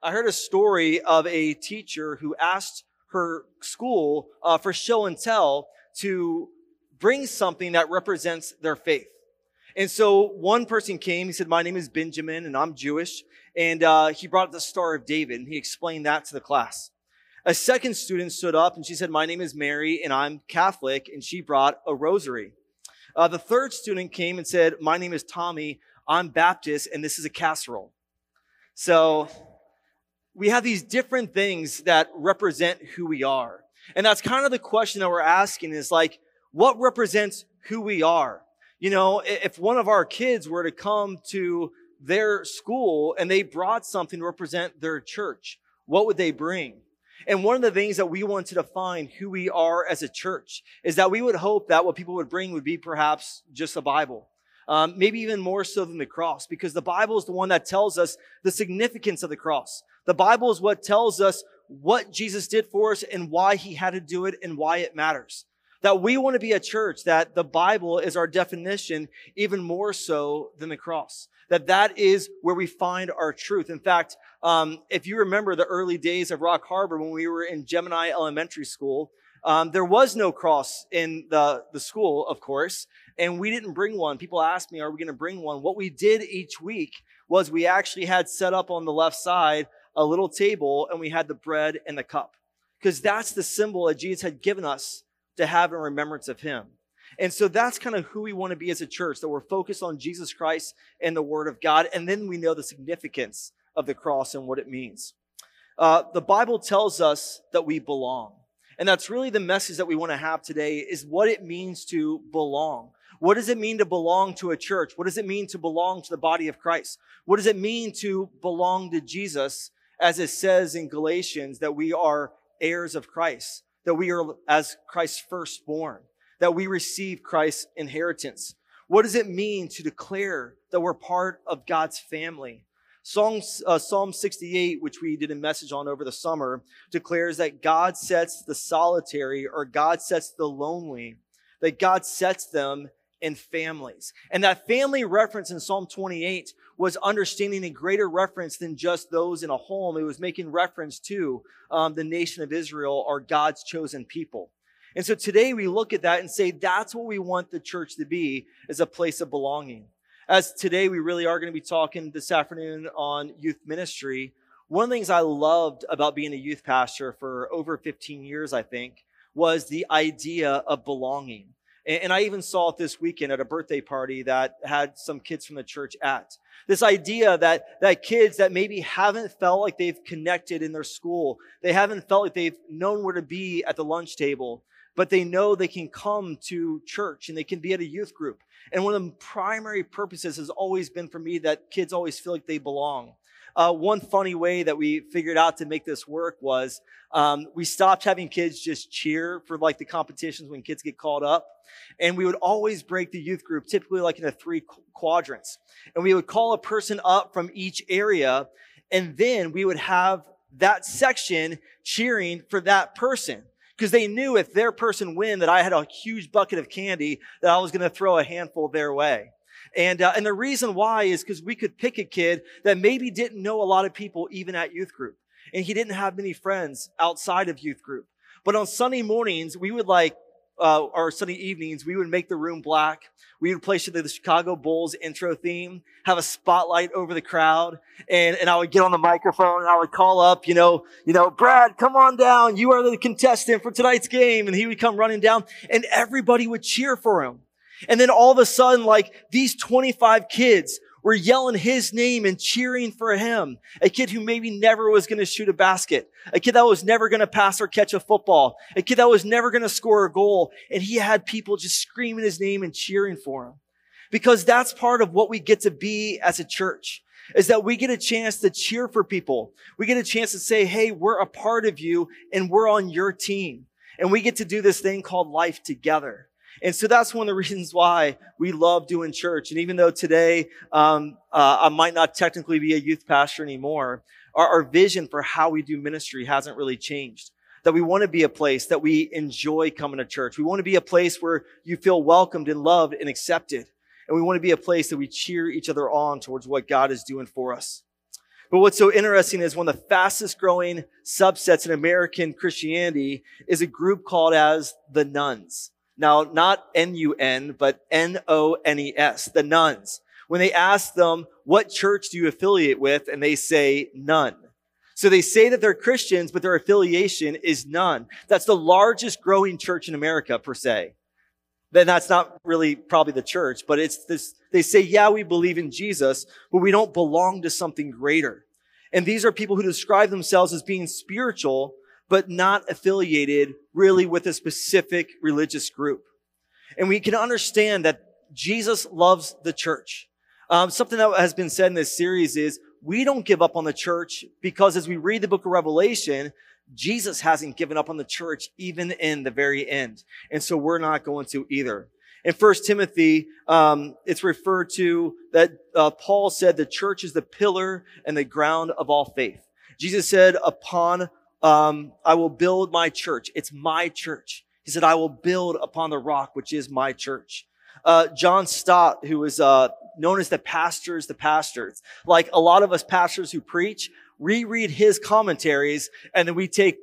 I heard a story of a teacher who asked her school uh, for show and tell to bring something that represents their faith. And so one person came, he said, My name is Benjamin and I'm Jewish. And uh, he brought the Star of David and he explained that to the class. A second student stood up and she said, My name is Mary and I'm Catholic. And she brought a rosary. Uh, the third student came and said, My name is Tommy. I'm Baptist and this is a casserole. So we have these different things that represent who we are. And that's kind of the question that we're asking is like, what represents who we are? You know, if one of our kids were to come to their school and they brought something to represent their church, what would they bring? And one of the things that we want to define who we are as a church is that we would hope that what people would bring would be perhaps just a Bible. Um, maybe even more so than the cross, because the Bible is the one that tells us the significance of the cross. The Bible is what tells us what Jesus did for us and why he had to do it and why it matters. That we want to be a church that the Bible is our definition even more so than the cross. That that is where we find our truth. In fact, um, if you remember the early days of Rock Harbor when we were in Gemini Elementary School, um, there was no cross in the, the school, of course, and we didn't bring one. People asked me, are we going to bring one? What we did each week was we actually had set up on the left side a little table and we had the bread and the cup. Because that's the symbol that Jesus had given us to have in remembrance of him. And so that's kind of who we want to be as a church, that we're focused on Jesus Christ and the Word of God. And then we know the significance of the cross and what it means. Uh, the Bible tells us that we belong. And that's really the message that we want to have today is what it means to belong. What does it mean to belong to a church? What does it mean to belong to the body of Christ? What does it mean to belong to Jesus? As it says in Galatians, that we are heirs of Christ, that we are as Christ's firstborn, that we receive Christ's inheritance. What does it mean to declare that we're part of God's family? Psalm, uh, Psalm 68, which we did a message on over the summer, declares that God sets the solitary or God sets the lonely, that God sets them in families. And that family reference in Psalm 28 was understanding a greater reference than just those in a home. It was making reference to um, the nation of Israel or God's chosen people. And so today we look at that and say that's what we want the church to be is a place of belonging. As today we really are going to be talking this afternoon on youth ministry. One of the things I loved about being a youth pastor for over 15 years, I think, was the idea of belonging. And I even saw it this weekend at a birthday party that had some kids from the church at. This idea that, that kids that maybe haven't felt like they've connected in their school, they haven't felt like they've known where to be at the lunch table, but they know they can come to church and they can be at a youth group. And one of the primary purposes has always been for me that kids always feel like they belong. Uh, one funny way that we figured out to make this work was um, we stopped having kids just cheer for like the competitions when kids get called up. And we would always break the youth group, typically like in into three quadrants. And we would call a person up from each area. And then we would have that section cheering for that person because they knew if their person win that I had a huge bucket of candy that I was going to throw a handful their way. And, uh, and the reason why is because we could pick a kid that maybe didn't know a lot of people even at youth group. And he didn't have many friends outside of youth group. But on Sunday mornings, we would like, uh, or Sunday evenings, we would make the room black. We would play the Chicago Bulls intro theme, have a spotlight over the crowd, and, and I would get on the microphone and I would call up, you know, you know, Brad, come on down. You are the contestant for tonight's game. And he would come running down and everybody would cheer for him. And then all of a sudden, like these 25 kids were yelling his name and cheering for him. A kid who maybe never was going to shoot a basket. A kid that was never going to pass or catch a football. A kid that was never going to score a goal. And he had people just screaming his name and cheering for him. Because that's part of what we get to be as a church is that we get a chance to cheer for people. We get a chance to say, Hey, we're a part of you and we're on your team. And we get to do this thing called life together. And so that's one of the reasons why we love doing church. And even though today um, uh, I might not technically be a youth pastor anymore, our, our vision for how we do ministry hasn't really changed. That we want to be a place that we enjoy coming to church. We want to be a place where you feel welcomed and loved and accepted. And we want to be a place that we cheer each other on towards what God is doing for us. But what's so interesting is one of the fastest growing subsets in American Christianity is a group called as the Nones. Now, not N-U-N, but N-O-N-E-S, the nones. When they ask them, what church do you affiliate with? And they say, none. So they say that they're Christians, but their affiliation is none. That's the largest growing church in America, per se. Then that's not really probably the church, but it's this, they say, yeah, we believe in Jesus, but we don't belong to something greater. And these are people who describe themselves as being spiritual, but not affiliated really with a specific religious group. And we can understand that Jesus loves the church. Um, something that has been said in this series is we don't give up on the church because as we read the book of Revelation, Jesus hasn't given up on the church even in the very end. And so we're not going to either. In First Timothy, um, it's referred to that uh, Paul said the church is the pillar and the ground of all faith. Jesus said, "Upon um, I will build my church. It's my church." He said, "I will build upon the rock, which is my church." Uh, John Stott, who is uh, known as the pastors, the pastors, like a lot of us pastors who preach, reread his commentaries, and then we take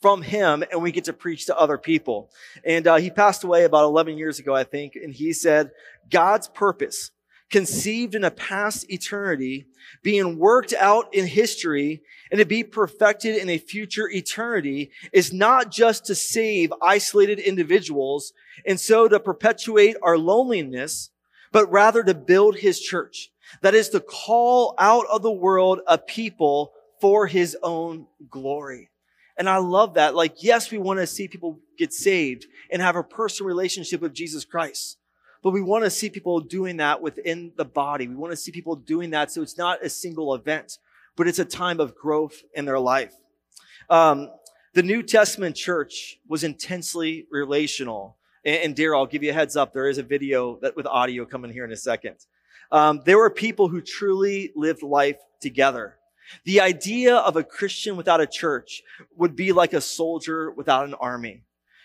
from him and we get to preach to other people. And uh, he passed away about 11 years ago, I think, and he said, God's purpose, conceived in a past eternity, being worked out in history, and to be perfected in a future eternity is not just to save isolated individuals and so to perpetuate our loneliness, but rather to build his church. That is to call out of the world a people for his own glory. And I love that. Like, yes, we want to see people get saved and have a personal relationship with Jesus Christ. But we want to see people doing that within the body. We want to see people doing that so it's not a single event, but it's a time of growth in their life. Um, the New Testament church was intensely relational. And, and I'll give you a heads up. There is a video that with audio coming here in a second. Um, there were people who truly lived life together. The idea of a Christian without a church would be like a soldier without an army.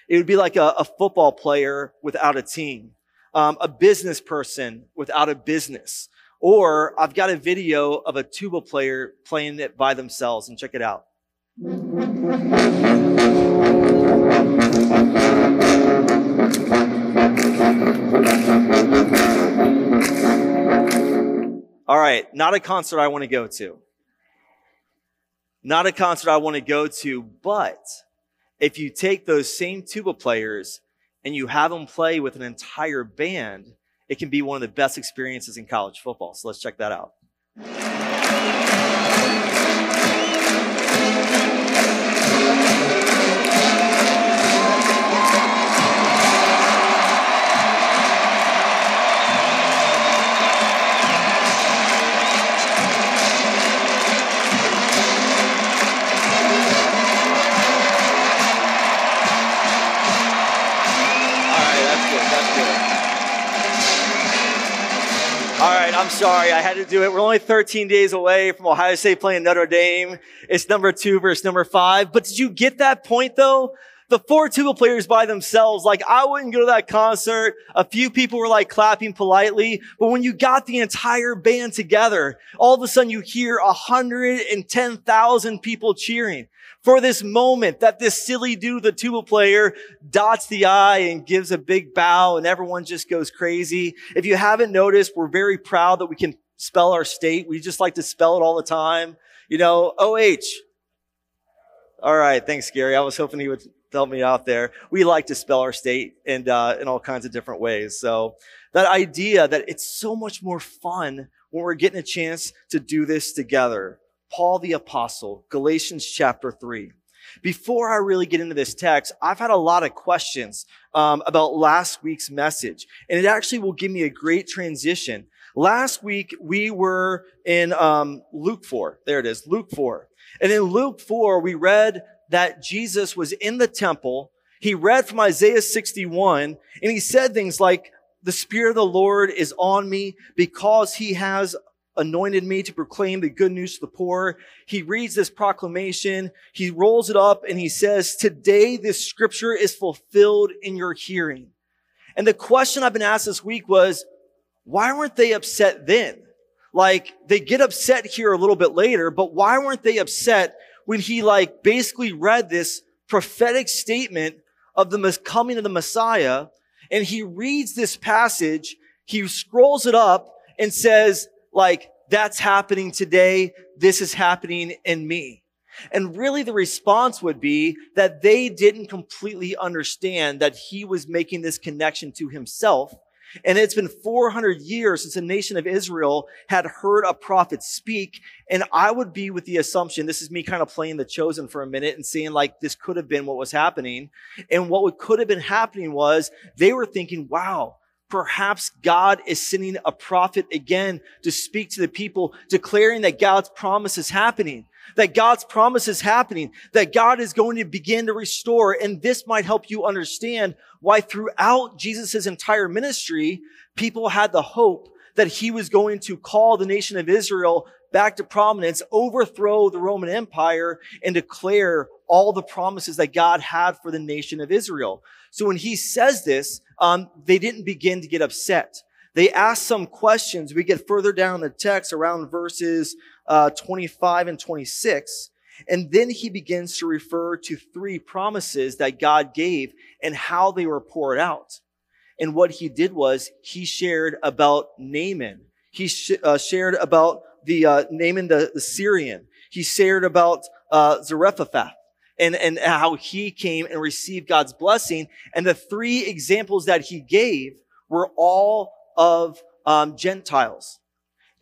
It would be like a, a football player without a team, um, a business person without a business. Or I've got a video of a tuba player playing it by themselves and check it out. All right, not a concert I want to go to. Not a concert I want to go to, but if you take those same tuba players and you have them play with an entire band, it can be one of the best experiences in college football. So let's check that out. I'm sorry. I had to do it. We're only 13 days away from Ohio State playing Notre Dame. It's number two versus number five. But did you get that point though? The four tuba players by themselves, like I wouldn't go to that concert. A few people were like clapping politely, but when you got the entire band together, all of a sudden you hear 110,000 people cheering for this moment that this silly dude, the tuba player, dots the I and gives a big bow and everyone just goes crazy. If you haven't noticed, we're very proud that we can spell our state. We just like to spell it all the time. You know, OH. All right. Thanks, Gary. I was hoping he would help me out there. We like to spell our state and, uh, in all kinds of different ways. So that idea that it's so much more fun when we're getting a chance to do this together. Paul the Apostle, Galatians chapter 3. Before I really get into this text, I've had a lot of questions um, about last week's message, and it actually will give me a great transition. Last week, we were in um, Luke 4. There it is, Luke 4. And in Luke 4, we read that Jesus was in the temple. He read from Isaiah 61, and he said things like, the Spirit of the Lord is on me because he has anointed me to proclaim the good news to the poor. He reads this proclamation. He rolls it up and he says, today this scripture is fulfilled in your hearing. And the question I've been asked this week was, why weren't they upset then? like they get upset here a little bit later, but why weren't they upset when he like basically read this prophetic statement of the coming of the Messiah and he reads this passage, he scrolls it up and says like, that's happening today. This is happening in me. And really the response would be that they didn't completely understand that he was making this connection to himself. And it's been 400 years since the nation of Israel had heard a prophet speak. And I would be with the assumption, this is me kind of playing the chosen for a minute and saying like, this could have been what was happening. And what could have been happening was they were thinking, wow, Perhaps God is sending a prophet again to speak to the people, declaring that God's promise is happening, that God's promise is happening, that God is going to begin to restore. And this might help you understand why throughout Jesus' entire ministry, people had the hope that he was going to call the nation of Israel back to prominence, overthrow the Roman Empire, and declare all the promises that God had for the nation of Israel. So when he says this, um, they didn't begin to get upset. They asked some questions. We get further down the text around verses uh, 25 and 26. And then he begins to refer to three promises that God gave and how they were poured out. And what he did was he shared about Naaman. He sh- uh, shared about the uh, Naaman the, the Syrian. He shared about uh, Zarephath and, and how he came and received God's blessing. And the three examples that he gave were all of um, Gentiles.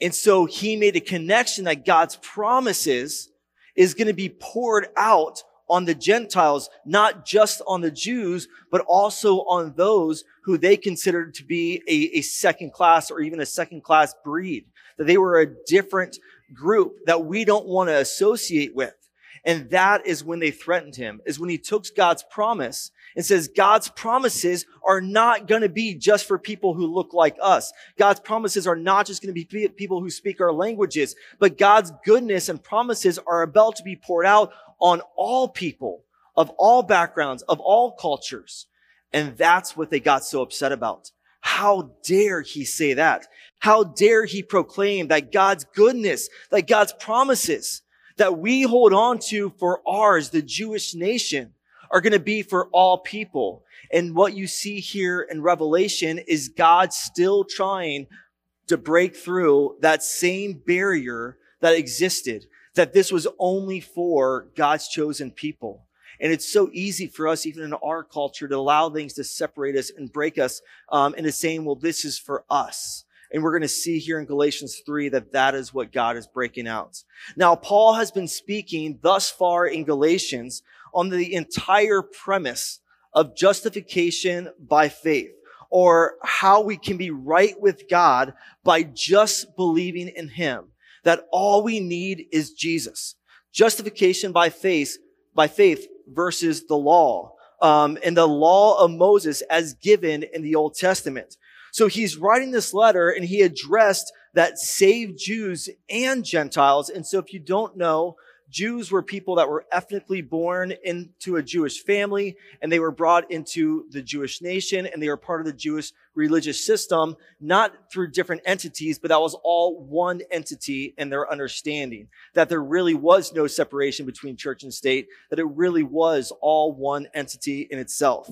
And so he made a connection that God's promises is going to be poured out on the Gentiles, not just on the Jews, but also on those who they considered to be a, a second class or even a second class breed, that they were a different group that we don't want to associate with. And that is when they threatened him, is when he took God's promise and says, God's promises are not going to be just for people who look like us. God's promises are not just going to be people who speak our languages, but God's goodness and promises are about to be poured out on all people of all backgrounds, of all cultures. And that's what they got so upset about. How dare he say that? How dare he proclaim that God's goodness, that God's promises that we hold on to for ours, the Jewish nation, are going to be for all people. And what you see here in Revelation is God still trying to break through that same barrier that existed, that this was only for God's chosen people. And it's so easy for us, even in our culture, to allow things to separate us and break us um, into saying, well, this is for us. And we're going to see here in Galatians 3 that that is what God is breaking out. Now, Paul has been speaking thus far in Galatians on the entire premise of justification by faith or how we can be right with God by just believing in him. That all we need is Jesus. Justification by faith, by faith versus the law. Um, and the law of Moses as given in the Old Testament. So he's writing this letter and he addressed that saved Jews and Gentiles. And so if you don't know, Jews were people that were ethnically born into a Jewish family and they were brought into the Jewish nation and they were part of the Jewish religious system, not through different entities, but that was all one entity in their understanding that there really was no separation between church and state, that it really was all one entity in itself.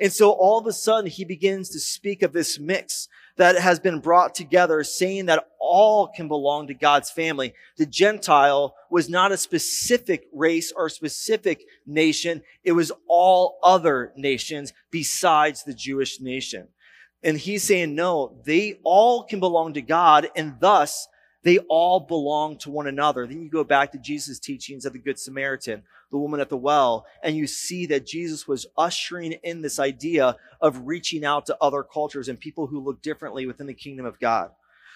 And so all of a sudden he begins to speak of this mix that has been brought together saying that all can belong to God's family. The Gentile was not a specific race or specific nation. It was all other nations besides the Jewish nation. And he's saying, no, they all can belong to God and thus they all belong to one another. Then you go back to Jesus' teachings of the Good Samaritan, the woman at the well, and you see that Jesus was ushering in this idea of reaching out to other cultures and people who look differently within the kingdom of God.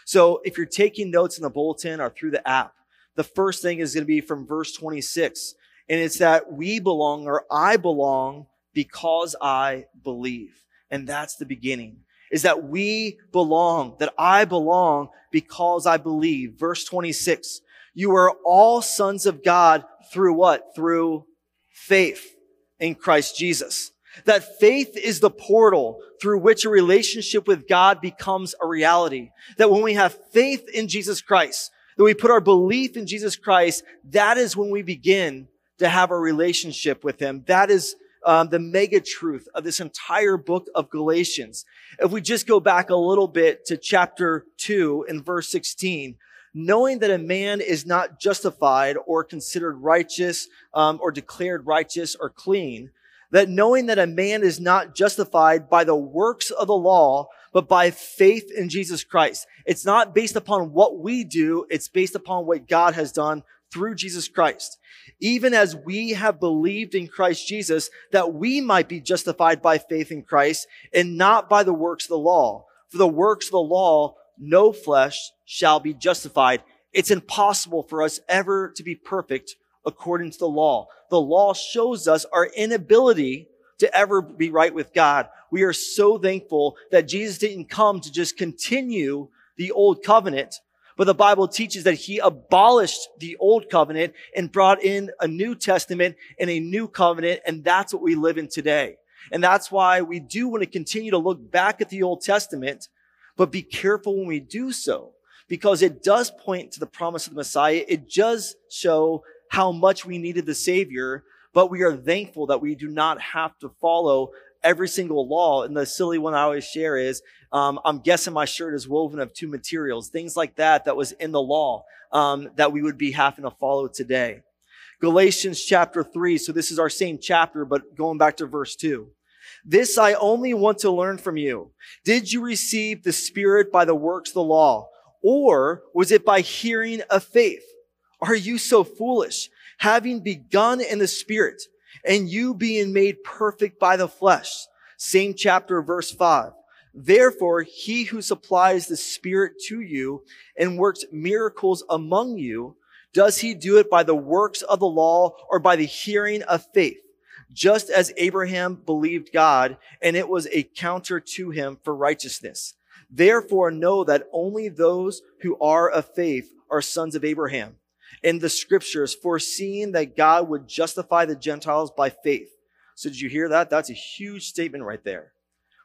So if you're taking notes in the bulletin or through the app, the first thing is going to be from verse 26. And it's that we belong or I belong because I believe. And that's the beginning is that we belong, that I belong because I believe. Verse 26. You are all sons of God through what? Through faith in Christ Jesus. That faith is the portal through which a relationship with God becomes a reality. That when we have faith in Jesus Christ, that we put our belief in Jesus Christ, that is when we begin to have a relationship with Him. That is um, the mega truth of this entire book of Galatians. If we just go back a little bit to chapter 2 and verse 16, knowing that a man is not justified or considered righteous um, or declared righteous or clean, that knowing that a man is not justified by the works of the law, but by faith in Jesus Christ. It's not based upon what we do. It's based upon what God has done through Jesus Christ. Even as we have believed in Christ Jesus, that we might be justified by faith in Christ and not by the works of the law. For the works of the law, no flesh shall be justified. It's impossible for us ever to be perfect according to the law. The law shows us our inability to ever be right with God. We are so thankful that Jesus didn't come to just continue the old covenant, but the Bible teaches that he abolished the old covenant and brought in a new testament and a new covenant. And that's what we live in today. And that's why we do want to continue to look back at the Old Testament, but be careful when we do so because it does point to the promise of the Messiah. It does show how much we needed the Savior, but we are thankful that we do not have to follow every single law. And the silly one I always share is, um, I'm guessing my shirt is woven of two materials, things like that, that was in the law, um, that we would be having to follow today. Galatians chapter three. So this is our same chapter, but going back to verse two. This I only want to learn from you. Did you receive the Spirit by the works of the law? Or was it by hearing of faith? Are you so foolish? Having begun in the Spirit, and you being made perfect by the flesh. Same chapter, verse 5. Therefore, he who supplies the Spirit to you and works miracles among you, does he do it by the works of the law or by the hearing of faith? Just as Abraham believed God, and it was a counter to him for righteousness. Therefore, know that only those who are of faith are sons of Abraham in the scriptures, foreseeing that God would justify the Gentiles by faith. So did you hear that? That's a huge statement right there.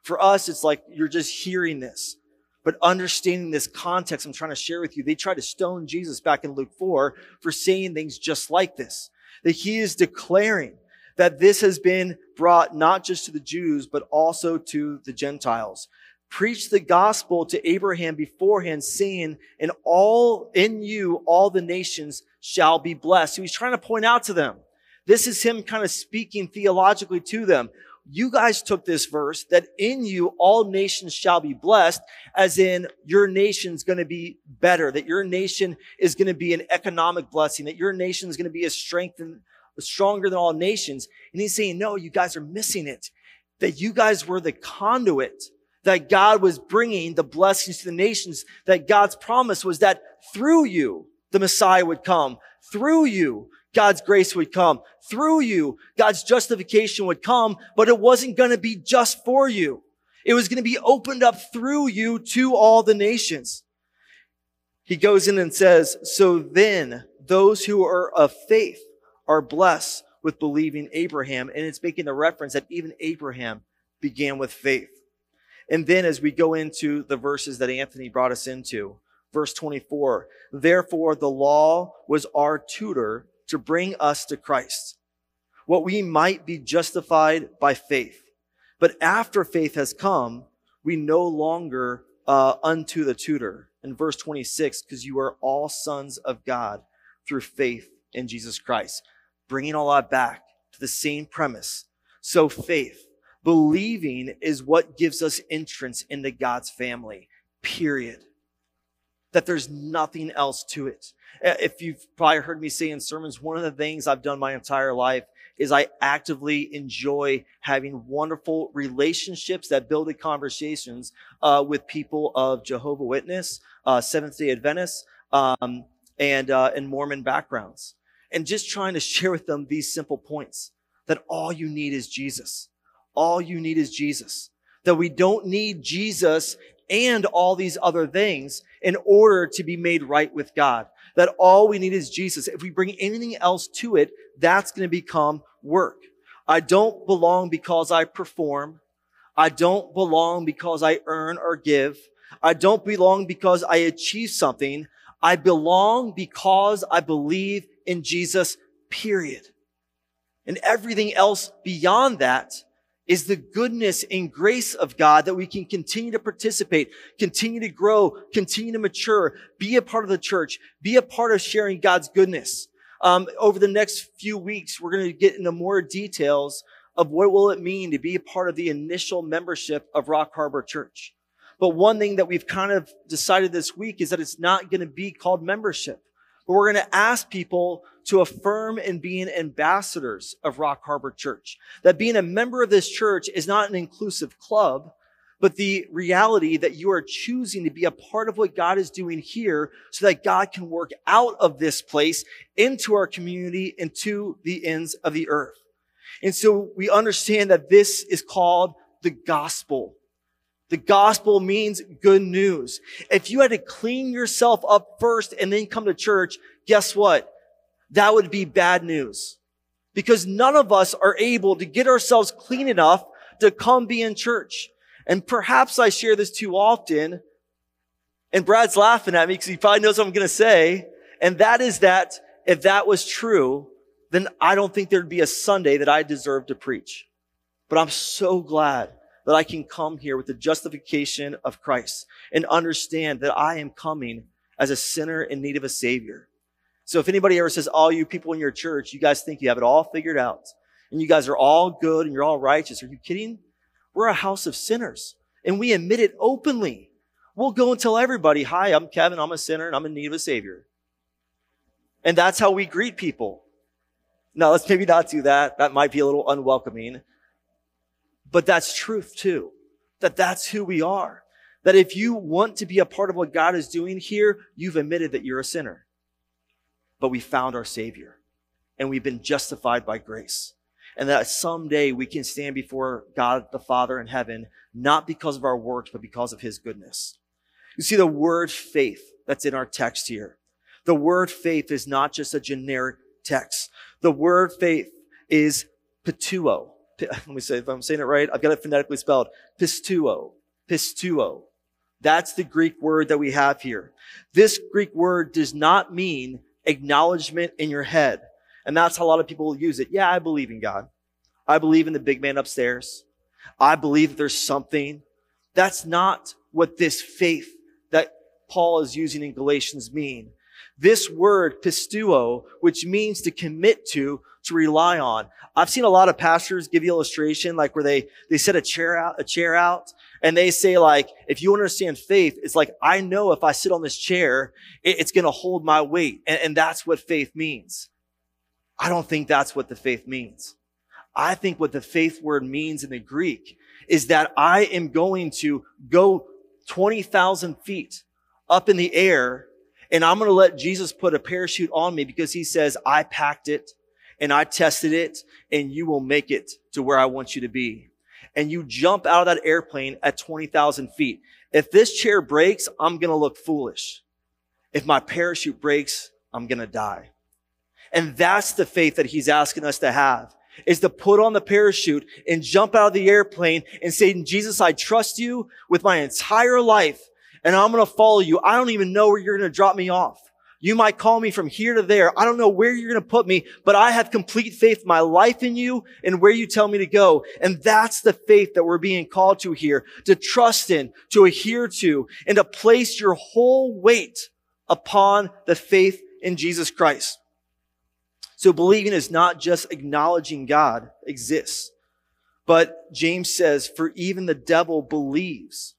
For us, it's like you're just hearing this, but understanding this context I'm trying to share with you. They tried to stone Jesus back in Luke 4 for saying things just like this, that he is declaring that this has been brought not just to the Jews, but also to the Gentiles preached the gospel to Abraham beforehand, saying, in all, in you, all the nations shall be blessed. So he's trying to point out to them. This is him kind of speaking theologically to them. You guys took this verse that in you all nations shall be blessed, as in your nation's going to be better, that your nation is going to be an economic blessing, that your nation is going to be a strengthened, stronger than all nations. And he's saying, no, you guys are missing it. That you guys were the conduit that God was bringing the blessings to the nations, that God's promise was that through you, the Messiah would come. Through you, God's grace would come. Through you, God's justification would come, but it wasn't going to be just for you. It was going to be opened up through you to all the nations. He goes in and says, so then those who are of faith are blessed with believing Abraham. And it's making the reference that even Abraham began with faith. And then as we go into the verses that Anthony brought us into, verse 24, therefore the law was our tutor to bring us to Christ, what we might be justified by faith. But after faith has come, we no longer uh, unto the tutor. In verse 26, because you are all sons of God through faith in Jesus Christ. Bringing all that back to the same premise. So faith, Believing is what gives us entrance into God's family, period. That there's nothing else to it. If you've probably heard me say in sermons, one of the things I've done my entire life is I actively enjoy having wonderful relationships that build the conversations uh, with people of Jehovah Witness, uh, Seventh Day Adventists, um, and uh, and Mormon backgrounds, and just trying to share with them these simple points that all you need is Jesus. All you need is Jesus. That we don't need Jesus and all these other things in order to be made right with God. That all we need is Jesus. If we bring anything else to it, that's going to become work. I don't belong because I perform. I don't belong because I earn or give. I don't belong because I achieve something. I belong because I believe in Jesus, period. And everything else beyond that is the goodness and grace of God that we can continue to participate, continue to grow, continue to mature, be a part of the church, be a part of sharing God's goodness. Um, over the next few weeks, we're going to get into more details of what will it mean to be a part of the initial membership of Rock Harbor Church. But one thing that we've kind of decided this week is that it's not going to be called membership, but we're going to ask people to affirm and being ambassadors of Rock Harbor Church. That being a member of this church is not an inclusive club, but the reality that you are choosing to be a part of what God is doing here so that God can work out of this place into our community and to the ends of the earth. And so we understand that this is called the gospel. The gospel means good news. If you had to clean yourself up first and then come to church, guess what? That would be bad news because none of us are able to get ourselves clean enough to come be in church. And perhaps I share this too often. And Brad's laughing at me because he probably knows what I'm going to say. And that is that if that was true, then I don't think there'd be a Sunday that I deserve to preach. But I'm so glad that I can come here with the justification of Christ and understand that I am coming as a sinner in need of a savior. So if anybody ever says, all you people in your church, you guys think you have it all figured out and you guys are all good and you're all righteous. Are you kidding? We're a house of sinners and we admit it openly. We'll go and tell everybody, hi, I'm Kevin. I'm a sinner and I'm in need of a savior. And that's how we greet people. Now let's maybe not do that. That might be a little unwelcoming, but that's truth too. That that's who we are. That if you want to be a part of what God is doing here, you've admitted that you're a sinner but we found our Savior and we've been justified by grace. And that someday we can stand before God the Father in heaven, not because of our works, but because of His goodness. You see the word faith that's in our text here. The word faith is not just a generic text. The word faith is pituo. Let me say if I'm saying it right. I've got it phonetically spelled. Pistuo. Pistuo. That's the Greek word that we have here. This Greek word does not mean acknowledgement in your head. And that's how a lot of people use it. Yeah, I believe in God. I believe in the big man upstairs. I believe that there's something. That's not what this faith that Paul is using in Galatians mean. This word, pistuo, which means to commit to, to rely on. I've seen a lot of pastors give you illustration, like where they, they set a chair out, a chair out, and they say like, if you understand faith, it's like, I know if I sit on this chair, it, it's going to hold my weight. And, and that's what faith means. I don't think that's what the faith means. I think what the faith word means in the Greek is that I am going to go 20,000 feet up in the air and I'm going to let Jesus put a parachute on me because he says, I packed it and I tested it and you will make it to where I want you to be. And you jump out of that airplane at 20,000 feet. If this chair breaks, I'm going to look foolish. If my parachute breaks, I'm going to die. And that's the faith that he's asking us to have is to put on the parachute and jump out of the airplane and say, Jesus, I trust you with my entire life and I'm going to follow you. I don't even know where you're going to drop me off. You might call me from here to there. I don't know where you're going to put me, but I have complete faith, my life in you and where you tell me to go. And that's the faith that we're being called to here, to trust in, to adhere to, and to place your whole weight upon the faith in Jesus Christ. So believing is not just acknowledging God exists, but James says, for even the devil believes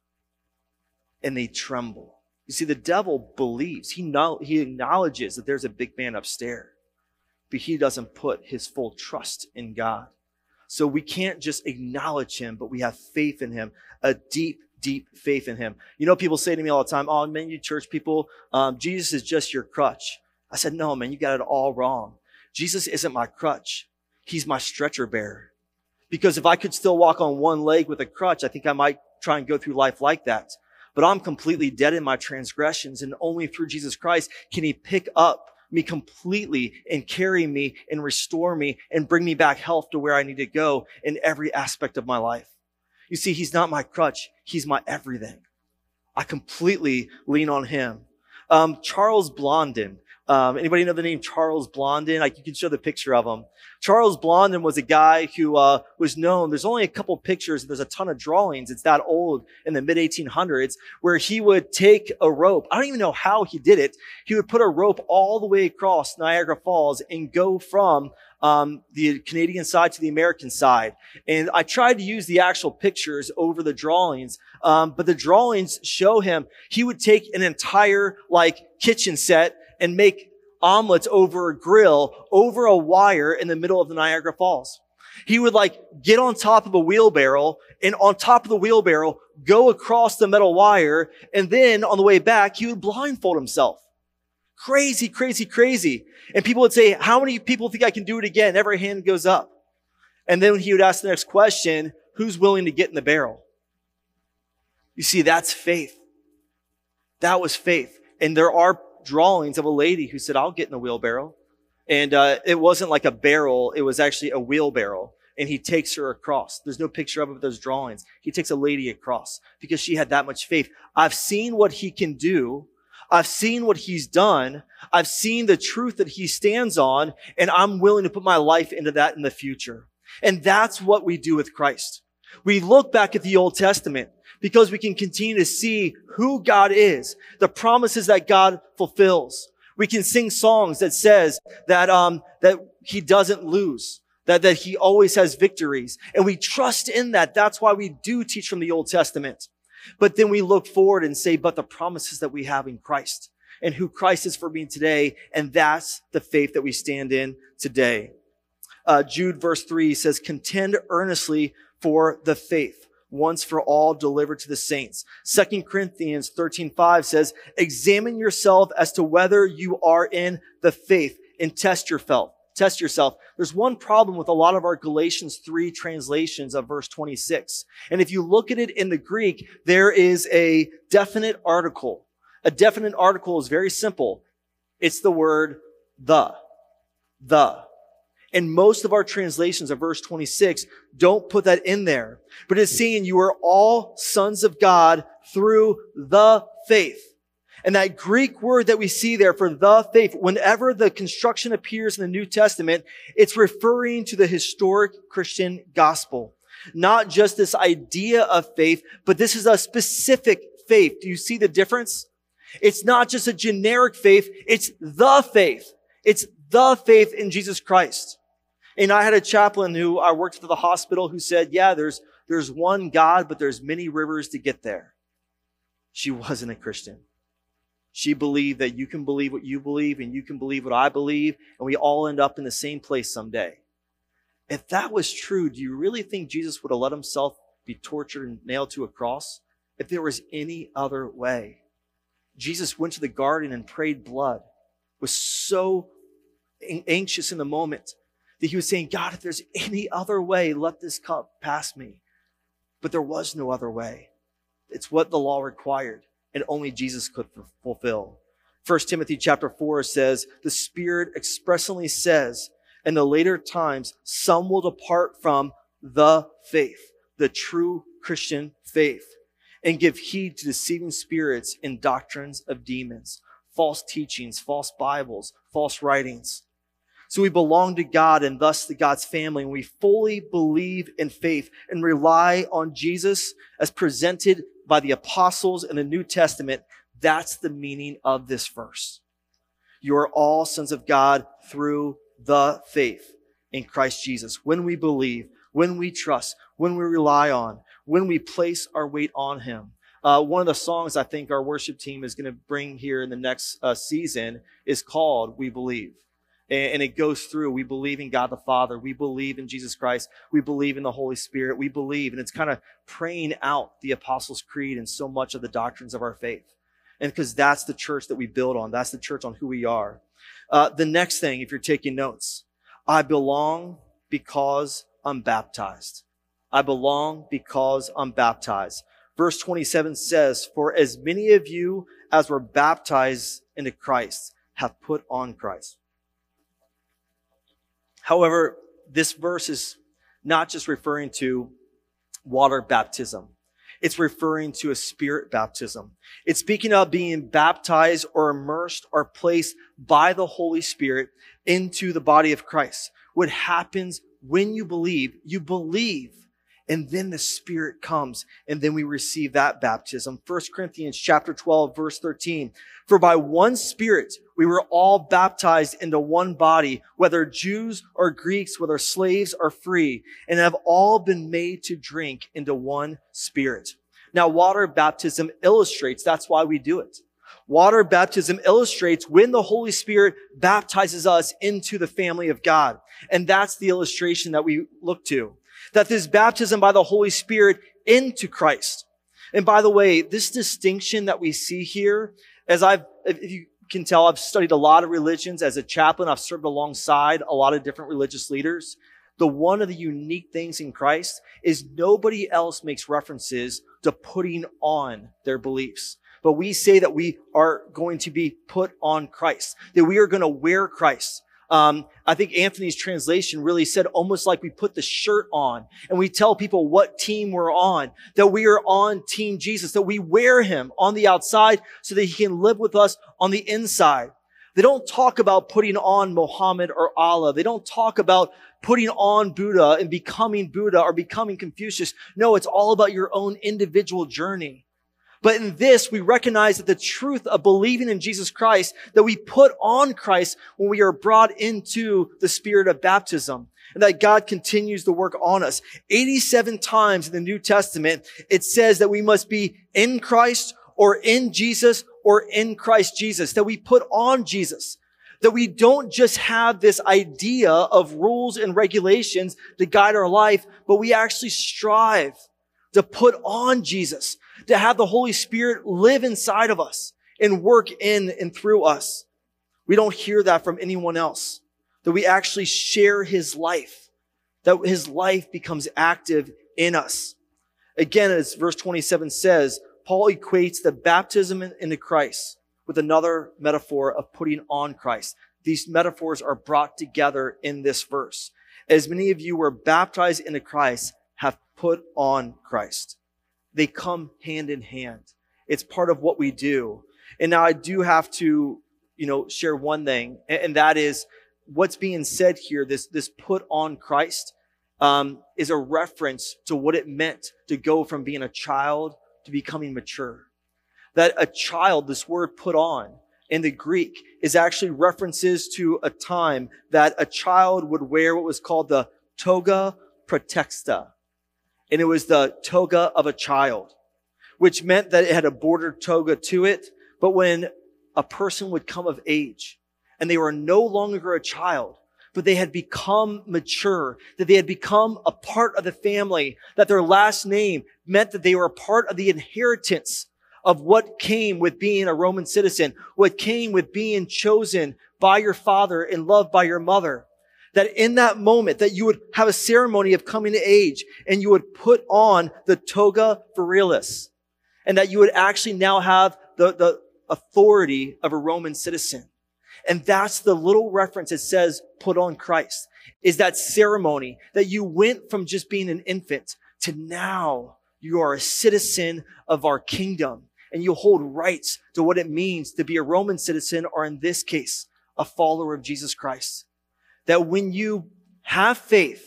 and they tremble. You see, the devil believes, he, know, he acknowledges that there's a big man upstairs, but he doesn't put his full trust in God. So we can't just acknowledge him, but we have faith in him, a deep, deep faith in him. You know, people say to me all the time, oh, man, you church people, um, Jesus is just your crutch. I said, no, man, you got it all wrong. Jesus isn't my crutch. He's my stretcher bearer. Because if I could still walk on one leg with a crutch, I think I might try and go through life like that but I'm completely dead in my transgressions. And only through Jesus Christ can he pick up me completely and carry me and restore me and bring me back health to where I need to go in every aspect of my life. You see, he's not my crutch. He's my everything. I completely lean on him. Um, Charles Blondin, um, anybody know the name Charles Blondin? Like you can show the picture of him. Charles Blondin was a guy who uh, was known. There's only a couple pictures. There's a ton of drawings. It's that old in the mid 1800s where he would take a rope. I don't even know how he did it. He would put a rope all the way across Niagara Falls and go from um, the Canadian side to the American side. And I tried to use the actual pictures over the drawings, um, but the drawings show him he would take an entire like kitchen set and make omelets over a grill over a wire in the middle of the Niagara Falls. He would like get on top of a wheelbarrow and on top of the wheelbarrow, go across the metal wire. And then on the way back, he would blindfold himself. Crazy, crazy, crazy. And people would say, how many people think I can do it again? Every hand goes up. And then he would ask the next question, who's willing to get in the barrel? You see, that's faith. That was faith. And there are drawings of a lady who said, I'll get in the wheelbarrow. And uh, it wasn't like a barrel, it was actually a wheelbarrow. And he takes her across. There's no picture of it, there's drawings. He takes a lady across because she had that much faith. I've seen what he can do. I've seen what he's done. I've seen the truth that he stands on, and I'm willing to put my life into that in the future. And that's what we do with Christ. We look back at the Old Testament because we can continue to see who God is, the promises that God fulfills. We can sing songs that says that, um, that he doesn't lose, that, that he always has victories. And we trust in that. That's why we do teach from the Old Testament. But then we look forward and say, but the promises that we have in Christ and who Christ is for me today. And that's the faith that we stand in today. Uh, Jude verse three says, contend earnestly for the faith once for all delivered to the saints. Second Corinthians 13, 5 says, examine yourself as to whether you are in the faith and test yourself. Test yourself. There's one problem with a lot of our Galatians 3 translations of verse 26. And if you look at it in the Greek, there is a definite article. A definite article is very simple. It's the word the. The. And most of our translations of verse 26 don't put that in there, but it's saying you are all sons of God through the faith. And that Greek word that we see there for the faith, whenever the construction appears in the New Testament, it's referring to the historic Christian gospel. Not just this idea of faith, but this is a specific faith. Do you see the difference? It's not just a generic faith. It's the faith. It's the faith in Jesus Christ. And I had a chaplain who I worked for the hospital who said, yeah, there's, there's one God, but there's many rivers to get there. She wasn't a Christian. She believed that you can believe what you believe and you can believe what I believe, and we all end up in the same place someday. If that was true, do you really think Jesus would have let himself be tortured and nailed to a cross? If there was any other way. Jesus went to the garden and prayed blood, was so anxious in the moment that he was saying, God, if there's any other way, let this cup pass me. But there was no other way. It's what the law required, and only Jesus could fulfill. 1 Timothy chapter 4 says, the Spirit expressly says, in the later times, some will depart from the faith, the true Christian faith, and give heed to deceiving spirits and doctrines of demons, false teachings, false Bibles, false writings so we belong to God and thus to God's family. And we fully believe in faith and rely on Jesus as presented by the apostles in the New Testament. That's the meaning of this verse. You are all sons of God through the faith in Christ Jesus. When we believe, when we trust, when we rely on, when we place our weight on Him. Uh, one of the songs I think our worship team is going to bring here in the next uh, season is called We Believe and it goes through. We believe in God the Father. We believe in Jesus Christ. We believe in the Holy Spirit. We believe. And it's kind of praying out the Apostles' Creed and so much of the doctrines of our faith. And because that's the church that we build on. That's the church on who we are. Uh, the next thing, if you're taking notes, I belong because I'm baptized. I belong because I'm baptized. Verse 27 says, For as many of you as were baptized into Christ have put on Christ. However, this verse is not just referring to water baptism. It's referring to a spirit baptism. It's speaking of being baptized or immersed or placed by the Holy Spirit into the body of Christ. What happens when you believe, you believe and then the spirit comes and then we receive that baptism 1 corinthians chapter 12 verse 13 for by one spirit we were all baptized into one body whether jews or greeks whether slaves or free and have all been made to drink into one spirit now water baptism illustrates that's why we do it Water baptism illustrates when the Holy Spirit baptizes us into the family of God. And that's the illustration that we look to that this baptism by the Holy Spirit into Christ. And by the way, this distinction that we see here, as I've, if you can tell, I've studied a lot of religions as a chaplain. I've served alongside a lot of different religious leaders. The one of the unique things in Christ is nobody else makes references to putting on their beliefs. But we say that we are going to be put on Christ, that we are going to wear Christ. Um, I think Anthony's translation really said almost like we put the shirt on and we tell people what team we're on, that we are on team Jesus, that we wear him on the outside so that he can live with us on the inside. They don't talk about putting on Muhammad or Allah. They don't talk about putting on Buddha and becoming Buddha or becoming Confucius. No, it's all about your own individual journey. But in this, we recognize that the truth of believing in Jesus Christ, that we put on Christ when we are brought into the spirit of baptism and that God continues to work on us. 87 times in the New Testament, it says that we must be in Christ or in Jesus or in Christ Jesus, that we put on Jesus that we don't just have this idea of rules and regulations to guide our life, but we actually strive to put on Jesus, to have the Holy Spirit live inside of us and work in and through us. We don't hear that from anyone else, that we actually share his life, that his life becomes active in us. Again, as verse 27 says, Paul equates the baptism into Christ with another metaphor of putting on Christ. These metaphors are brought together in this verse. As many of you were baptized into Christ, have put on Christ. They come hand in hand. It's part of what we do. And now I do have to, you know, share one thing, and that is what's being said here. This, this put on Christ, um, is a reference to what it meant to go from being a child to becoming mature. That a child, this word put on in the Greek is actually references to a time that a child would wear what was called the toga praetexta and it was the toga of a child, which meant that it had a bordered toga to it. But when a person would come of age and they were no longer a child, but they had become mature, that they had become a part of the family, that their last name meant that they were a part of the inheritance of what came with being a Roman citizen, what came with being chosen by your father and loved by your mother that in that moment that you would have a ceremony of coming to age and you would put on the toga virilis and that you would actually now have the, the authority of a Roman citizen. And that's the little reference it says put on Christ is that ceremony that you went from just being an infant to now you are a citizen of our kingdom and you hold rights to what it means to be a Roman citizen or in this case, a follower of Jesus Christ that when you have faith,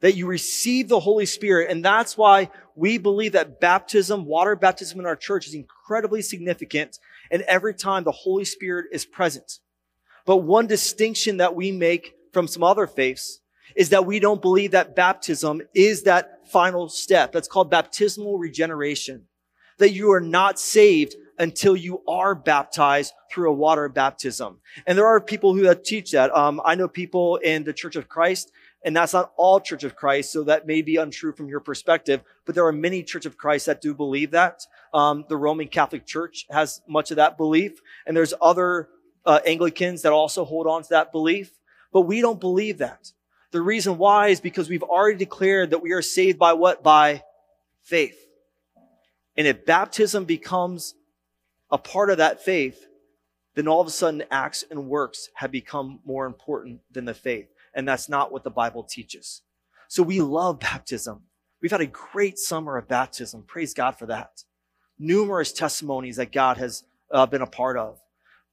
that you receive the Holy Spirit. And that's why we believe that baptism, water baptism in our church is incredibly significant. And every time the Holy Spirit is present. But one distinction that we make from some other faiths is that we don't believe that baptism is that final step. That's called baptismal regeneration. That you are not saved until you are baptized through a water baptism. And there are people who teach that. Um, I know people in the Church of Christ, and that's not all Church of Christ, so that may be untrue from your perspective, but there are many Church of Christ that do believe that. Um, the Roman Catholic Church has much of that belief, and there's other uh, Anglicans that also hold on to that belief, but we don't believe that. The reason why is because we've already declared that we are saved by what? By faith. And if baptism becomes a part of that faith, then all of a sudden acts and works have become more important than the faith. And that's not what the Bible teaches. So we love baptism. We've had a great summer of baptism. Praise God for that. Numerous testimonies that God has uh, been a part of.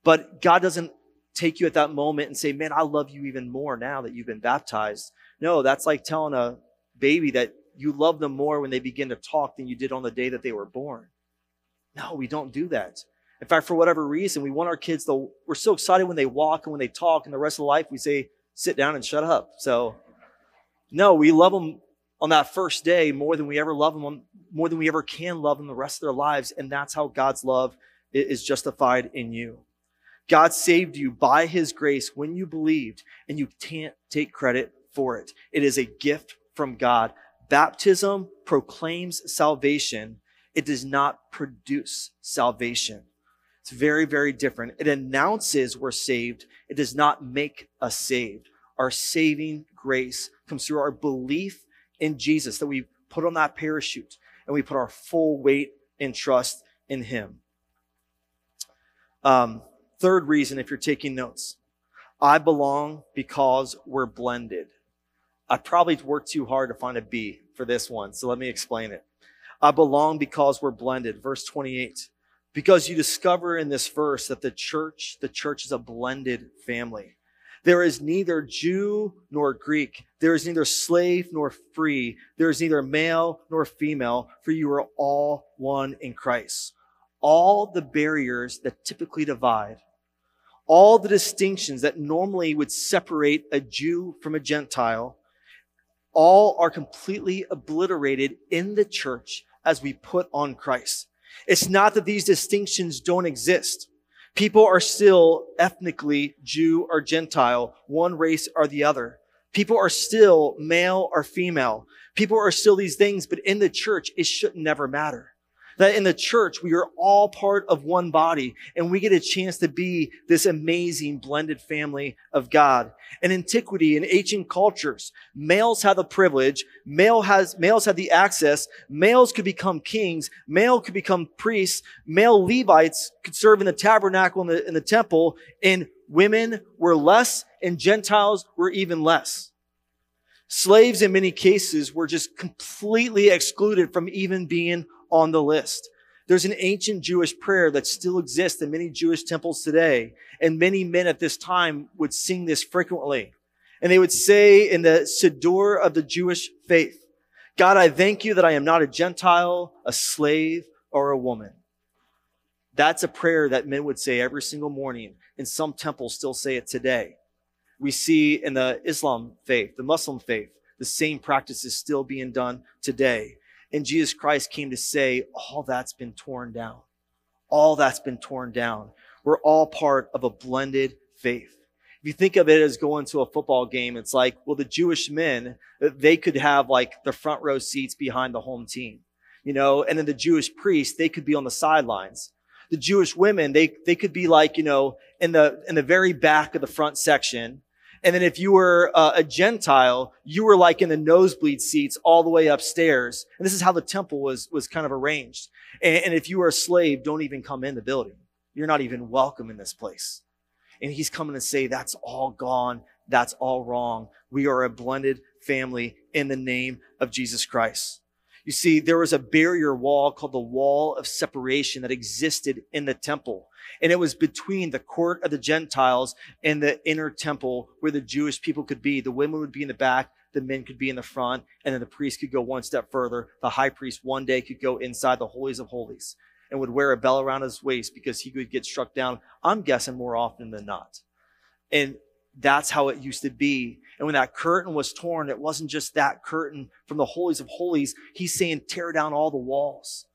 But God doesn't take you at that moment and say, man, I love you even more now that you've been baptized. No, that's like telling a baby that you love them more when they begin to talk than you did on the day that they were born. No, we don't do that. In fact, for whatever reason, we want our kids to, we're so excited when they walk and when they talk and the rest of life, we say, sit down and shut up. So, no, we love them on that first day more than we ever love them, on, more than we ever can love them the rest of their lives. And that's how God's love is justified in you. God saved you by his grace when you believed, and you can't take credit for it. It is a gift from God. Baptism proclaims salvation. It does not produce salvation. It's very, very different. It announces we're saved. It does not make us saved. Our saving grace comes through our belief in Jesus, that we put on that parachute and we put our full weight and trust in Him. Um, third reason, if you're taking notes, I belong because we're blended. I probably worked too hard to find a B for this one, so let me explain it. I belong because we're blended. Verse 28. Because you discover in this verse that the church, the church is a blended family. There is neither Jew nor Greek. There is neither slave nor free. There is neither male nor female, for you are all one in Christ. All the barriers that typically divide, all the distinctions that normally would separate a Jew from a Gentile, all are completely obliterated in the church as we put on Christ. It's not that these distinctions don't exist. People are still ethnically Jew or Gentile, one race or the other. People are still male or female. People are still these things, but in the church, it should never matter that in the church, we are all part of one body and we get a chance to be this amazing blended family of God. In antiquity, in ancient cultures, males had the privilege, male has, males had the access, males could become kings, male could become priests, male Levites could serve in the tabernacle the, in the temple, and women were less and Gentiles were even less. Slaves in many cases were just completely excluded from even being on the list. There's an ancient Jewish prayer that still exists in many Jewish temples today. And many men at this time would sing this frequently. And they would say in the Siddur of the Jewish faith, God, I thank you that I am not a Gentile, a slave, or a woman. That's a prayer that men would say every single morning. And some temples still say it today. We see in the Islam faith, the Muslim faith, the same practice is still being done today. And Jesus Christ came to say, all that's been torn down. All that's been torn down. We're all part of a blended faith. If you think of it as going to a football game, it's like, well, the Jewish men, uh, they could have like the front row seats behind the home team, you know, and then the Jewish priests, they could be on the sidelines. The Jewish women, they, they could be like, you know, in the, in the very back of the front section and then if you were uh, a Gentile, you were like in the nosebleed seats all the way upstairs. And this is how the temple was, was kind of arranged. And, and if you were a slave, don't even come in the building. You're not even welcome in this place. And he's coming to say, that's all gone. That's all wrong. We are a blended family in the name of Jesus Christ. You see, there was a barrier wall called the wall of separation that existed in the temple. And it was between the court of the Gentiles and the inner temple where the Jewish people could be. The women would be in the back, the men could be in the front, and then the priest could go one step further. The high priest one day could go inside the holies of holies and would wear a bell around his waist because he could get struck down, I'm guessing more often than not. And that's how it used to be. And when that curtain was torn, it wasn't just that curtain from the holies of holies. He's saying, tear down all the walls.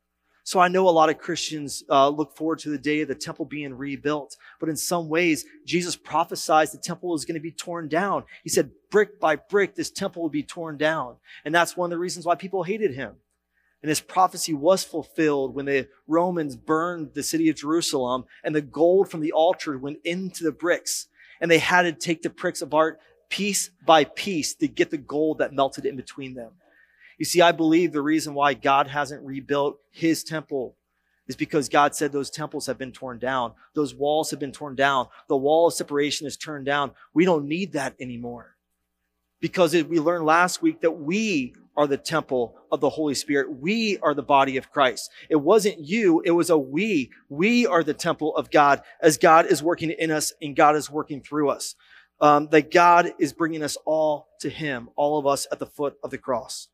So I know a lot of Christians uh, look forward to the day of the temple being rebuilt, but in some ways, Jesus prophesied the temple is going to be torn down. He said, brick by brick, this temple will be torn down. And that's one of the reasons why people hated him. And his prophecy was fulfilled when the Romans burned the city of Jerusalem and the gold from the altar went into the bricks and they had to take the pricks apart piece by piece to get the gold that melted in between them. You see, I believe the reason why God hasn't rebuilt his temple is because God said those temples have been torn down. Those walls have been torn down. The wall of separation is turned down. We don't need that anymore. Because we learned last week that we are the temple of the Holy Spirit. We are the body of Christ. It wasn't you. It was a we. We are the temple of God as God is working in us and God is working through us. Um, that God is bringing us all to Him, all of us at the foot of the cross.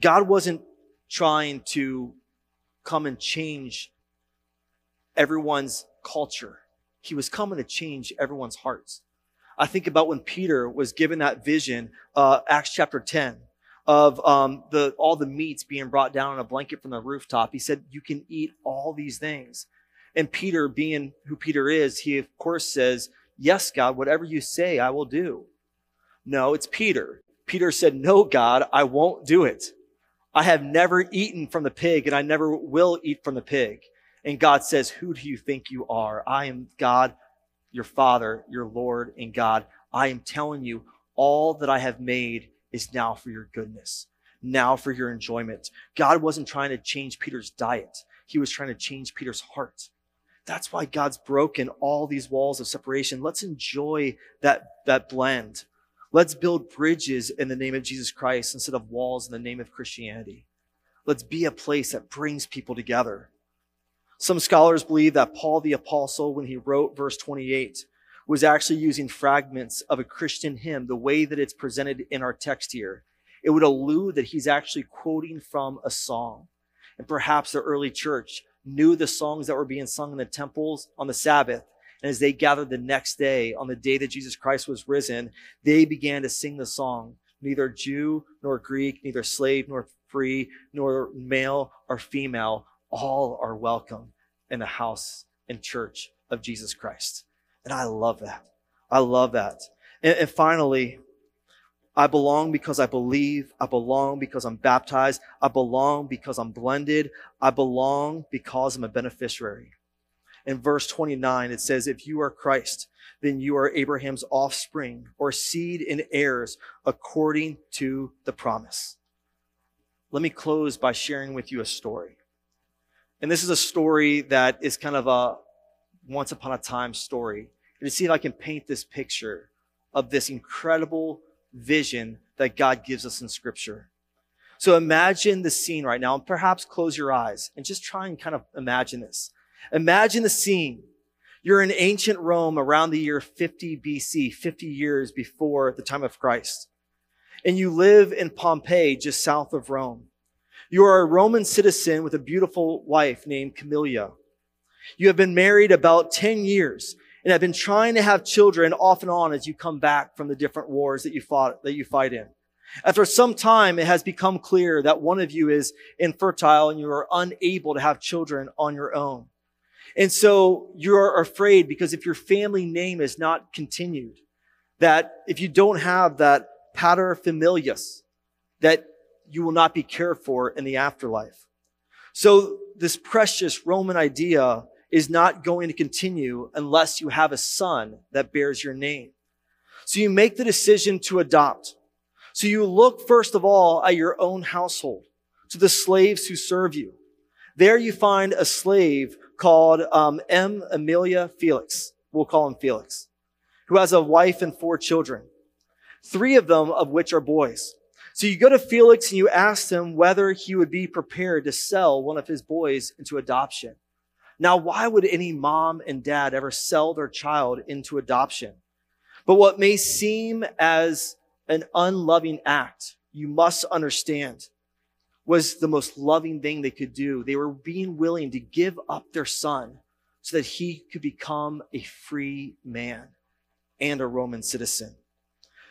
God wasn't trying to come and change everyone's culture. He was coming to change everyone's hearts. I think about when Peter was given that vision, uh, Acts chapter 10, of um, the all the meats being brought down on a blanket from the rooftop. He said, "You can eat all these things." And Peter, being who Peter is, he of course says, "Yes, God, whatever you say, I will do." No, it's Peter. Peter said, "No, God, I won't do it. I have never eaten from the pig, and I never will eat from the pig." And God says, "Who do you think you are? I am God your Father, your Lord and God. I am telling you, all that I have made is now for your goodness, now for your enjoyment. God wasn't trying to change Peter's diet. He was trying to change Peter's heart. That's why God's broken all these walls of separation. Let's enjoy that, that blend. Let's build bridges in the name of Jesus Christ instead of walls in the name of Christianity. Let's be a place that brings people together. Some scholars believe that Paul the apostle, when he wrote verse 28, was actually using fragments of a Christian hymn, the way that it's presented in our text here. It would allude that he's actually quoting from a song. And perhaps the early church knew the songs that were being sung in the temples on the Sabbath. And as they gathered the next day, on the day that Jesus Christ was risen, they began to sing the song. Neither Jew nor Greek, neither slave nor free, nor male or female, all are welcome in the house and church of Jesus Christ. And I love that. I love that. And, and finally, I belong because I believe. I belong because I'm baptized. I belong because I'm blended. I belong because I'm a beneficiary. In verse 29, it says, If you are Christ, then you are Abraham's offspring or seed and heirs according to the promise. Let me close by sharing with you a story. And this is a story that is kind of a once upon a time story. And to see if I can paint this picture of this incredible vision that God gives us in scripture. So imagine the scene right now and perhaps close your eyes and just try and kind of imagine this. Imagine the scene. You're in ancient Rome around the year 50 BC, 50 years before the time of Christ. And you live in Pompeii, just south of Rome. You are a Roman citizen with a beautiful wife named Camilla. You have been married about 10 years and have been trying to have children off and on as you come back from the different wars that you fought, that you fight in. After some time, it has become clear that one of you is infertile and you are unable to have children on your own. And so you're afraid because if your family name is not continued, that if you don't have that pater familias, that you will not be cared for in the afterlife. So this precious Roman idea is not going to continue unless you have a son that bears your name. So you make the decision to adopt. So you look first of all at your own household, to the slaves who serve you. There you find a slave called um, M. Amelia Felix. We'll call him Felix, who has a wife and four children, three of them of which are boys. So you go to Felix and you ask him whether he would be prepared to sell one of his boys into adoption. Now, why would any mom and dad ever sell their child into adoption? But what may seem as an unloving act, you must understand, was the most loving thing they could do. They were being willing to give up their son so that he could become a free man and a Roman citizen.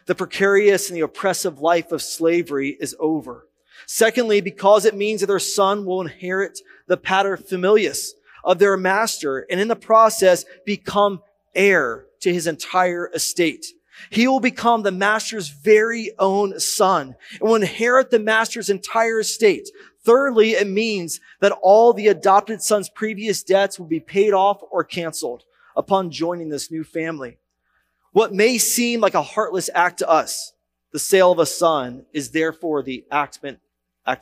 The precarious and the oppressive life of slavery is over. Secondly, because it means that their son will inherit the pater familias of their master and in the process become heir to his entire estate. He will become the master's very own son and will inherit the master's entire estate. Thirdly, it means that all the adopted son's previous debts will be paid off or canceled upon joining this new family. What may seem like a heartless act to us, the sale of a son, is therefore the act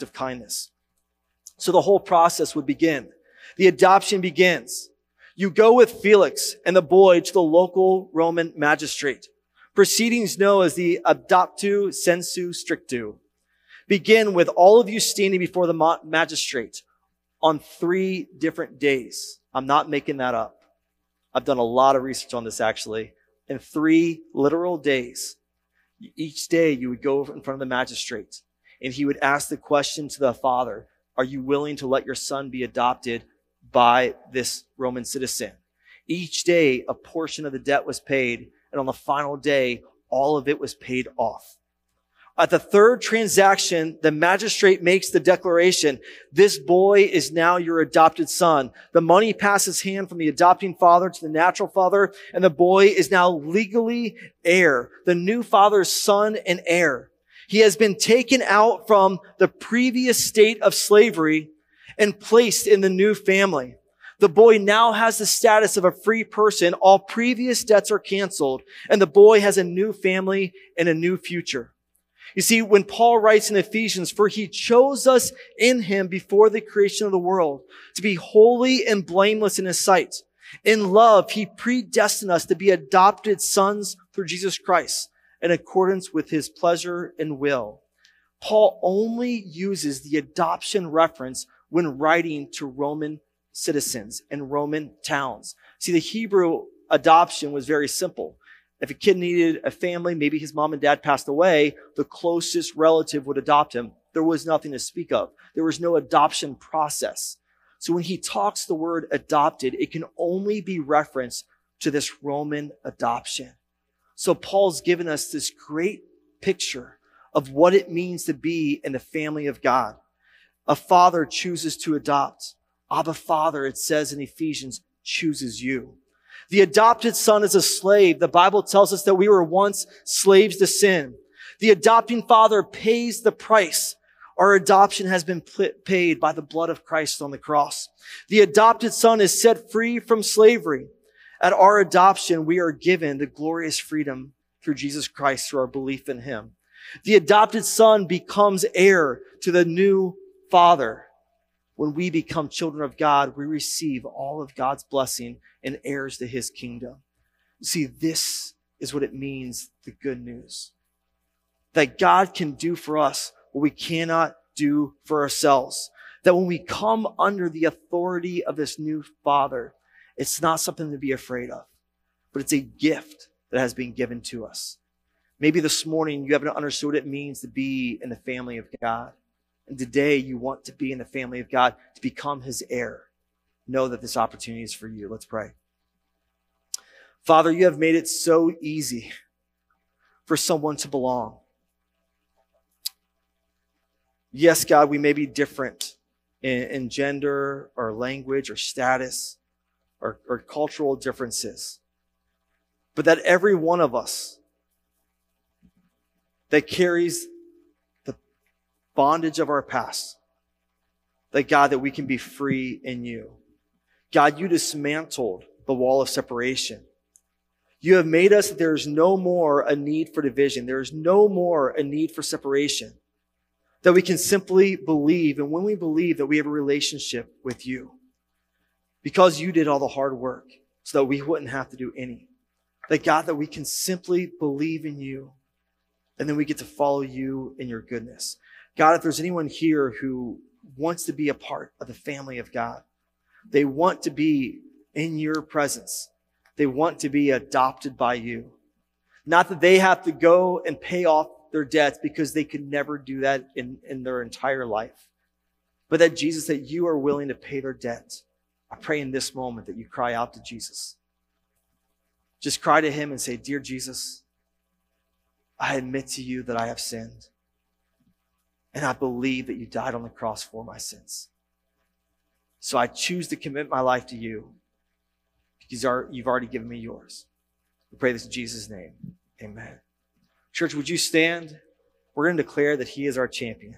of kindness. So the whole process would begin. The adoption begins. You go with Felix and the boy to the local Roman magistrate. Proceedings known as the adoptu sensu strictu begin with all of you standing before the magistrate on three different days. I'm not making that up. I've done a lot of research on this actually. In three literal days, each day you would go in front of the magistrate and he would ask the question to the father, are you willing to let your son be adopted by this Roman citizen? Each day, a portion of the debt was paid. And on the final day, all of it was paid off. At the third transaction, the magistrate makes the declaration, this boy is now your adopted son. The money passes hand from the adopting father to the natural father, and the boy is now legally heir, the new father's son and heir. He has been taken out from the previous state of slavery and placed in the new family. The boy now has the status of a free person. All previous debts are canceled, and the boy has a new family and a new future. You see, when Paul writes in Ephesians, for he chose us in him before the creation of the world to be holy and blameless in his sight. In love, he predestined us to be adopted sons through Jesus Christ in accordance with his pleasure and will. Paul only uses the adoption reference when writing to Roman citizens and Roman towns. See, the Hebrew adoption was very simple. If a kid needed a family, maybe his mom and dad passed away, the closest relative would adopt him. There was nothing to speak of. There was no adoption process. So when he talks the word adopted, it can only be referenced to this Roman adoption. So Paul's given us this great picture of what it means to be in the family of God. A father chooses to adopt. Abba Father, it says in Ephesians, chooses you. The adopted son is a slave. The Bible tells us that we were once slaves to sin. The adopting father pays the price. Our adoption has been paid by the blood of Christ on the cross. The adopted son is set free from slavery. At our adoption, we are given the glorious freedom through Jesus Christ, through our belief in him. The adopted son becomes heir to the new father. When we become children of God, we receive all of God's blessing and heirs to his kingdom. See, this is what it means the good news that God can do for us what we cannot do for ourselves. That when we come under the authority of this new Father, it's not something to be afraid of, but it's a gift that has been given to us. Maybe this morning you haven't understood what it means to be in the family of God. And today you want to be in the family of God, to become his heir. Know that this opportunity is for you. Let's pray. Father, you have made it so easy for someone to belong. Yes, God, we may be different in, in gender or language or status or, or cultural differences, but that every one of us that carries bondage of our past, that God, that we can be free in you. God, you dismantled the wall of separation. You have made us that there is no more a need for division. There is no more a need for separation. That we can simply believe. And when we believe that we have a relationship with you, because you did all the hard work so that we wouldn't have to do any. That God, that we can simply believe in you and then we get to follow you in your goodness. God, if there's anyone here who wants to be a part of the family of God, they want to be in your presence. They want to be adopted by you. Not that they have to go and pay off their debts because they could never do that in, in their entire life. But that Jesus, that you are willing to pay their debt. I pray in this moment that you cry out to Jesus. Just cry to him and say, Dear Jesus, I admit to you that I have sinned. And I believe that you died on the cross for my sins. So I choose to commit my life to you because you've already given me yours. We pray this in Jesus' name. Amen. Church, would you stand? We're going to declare that He is our champion.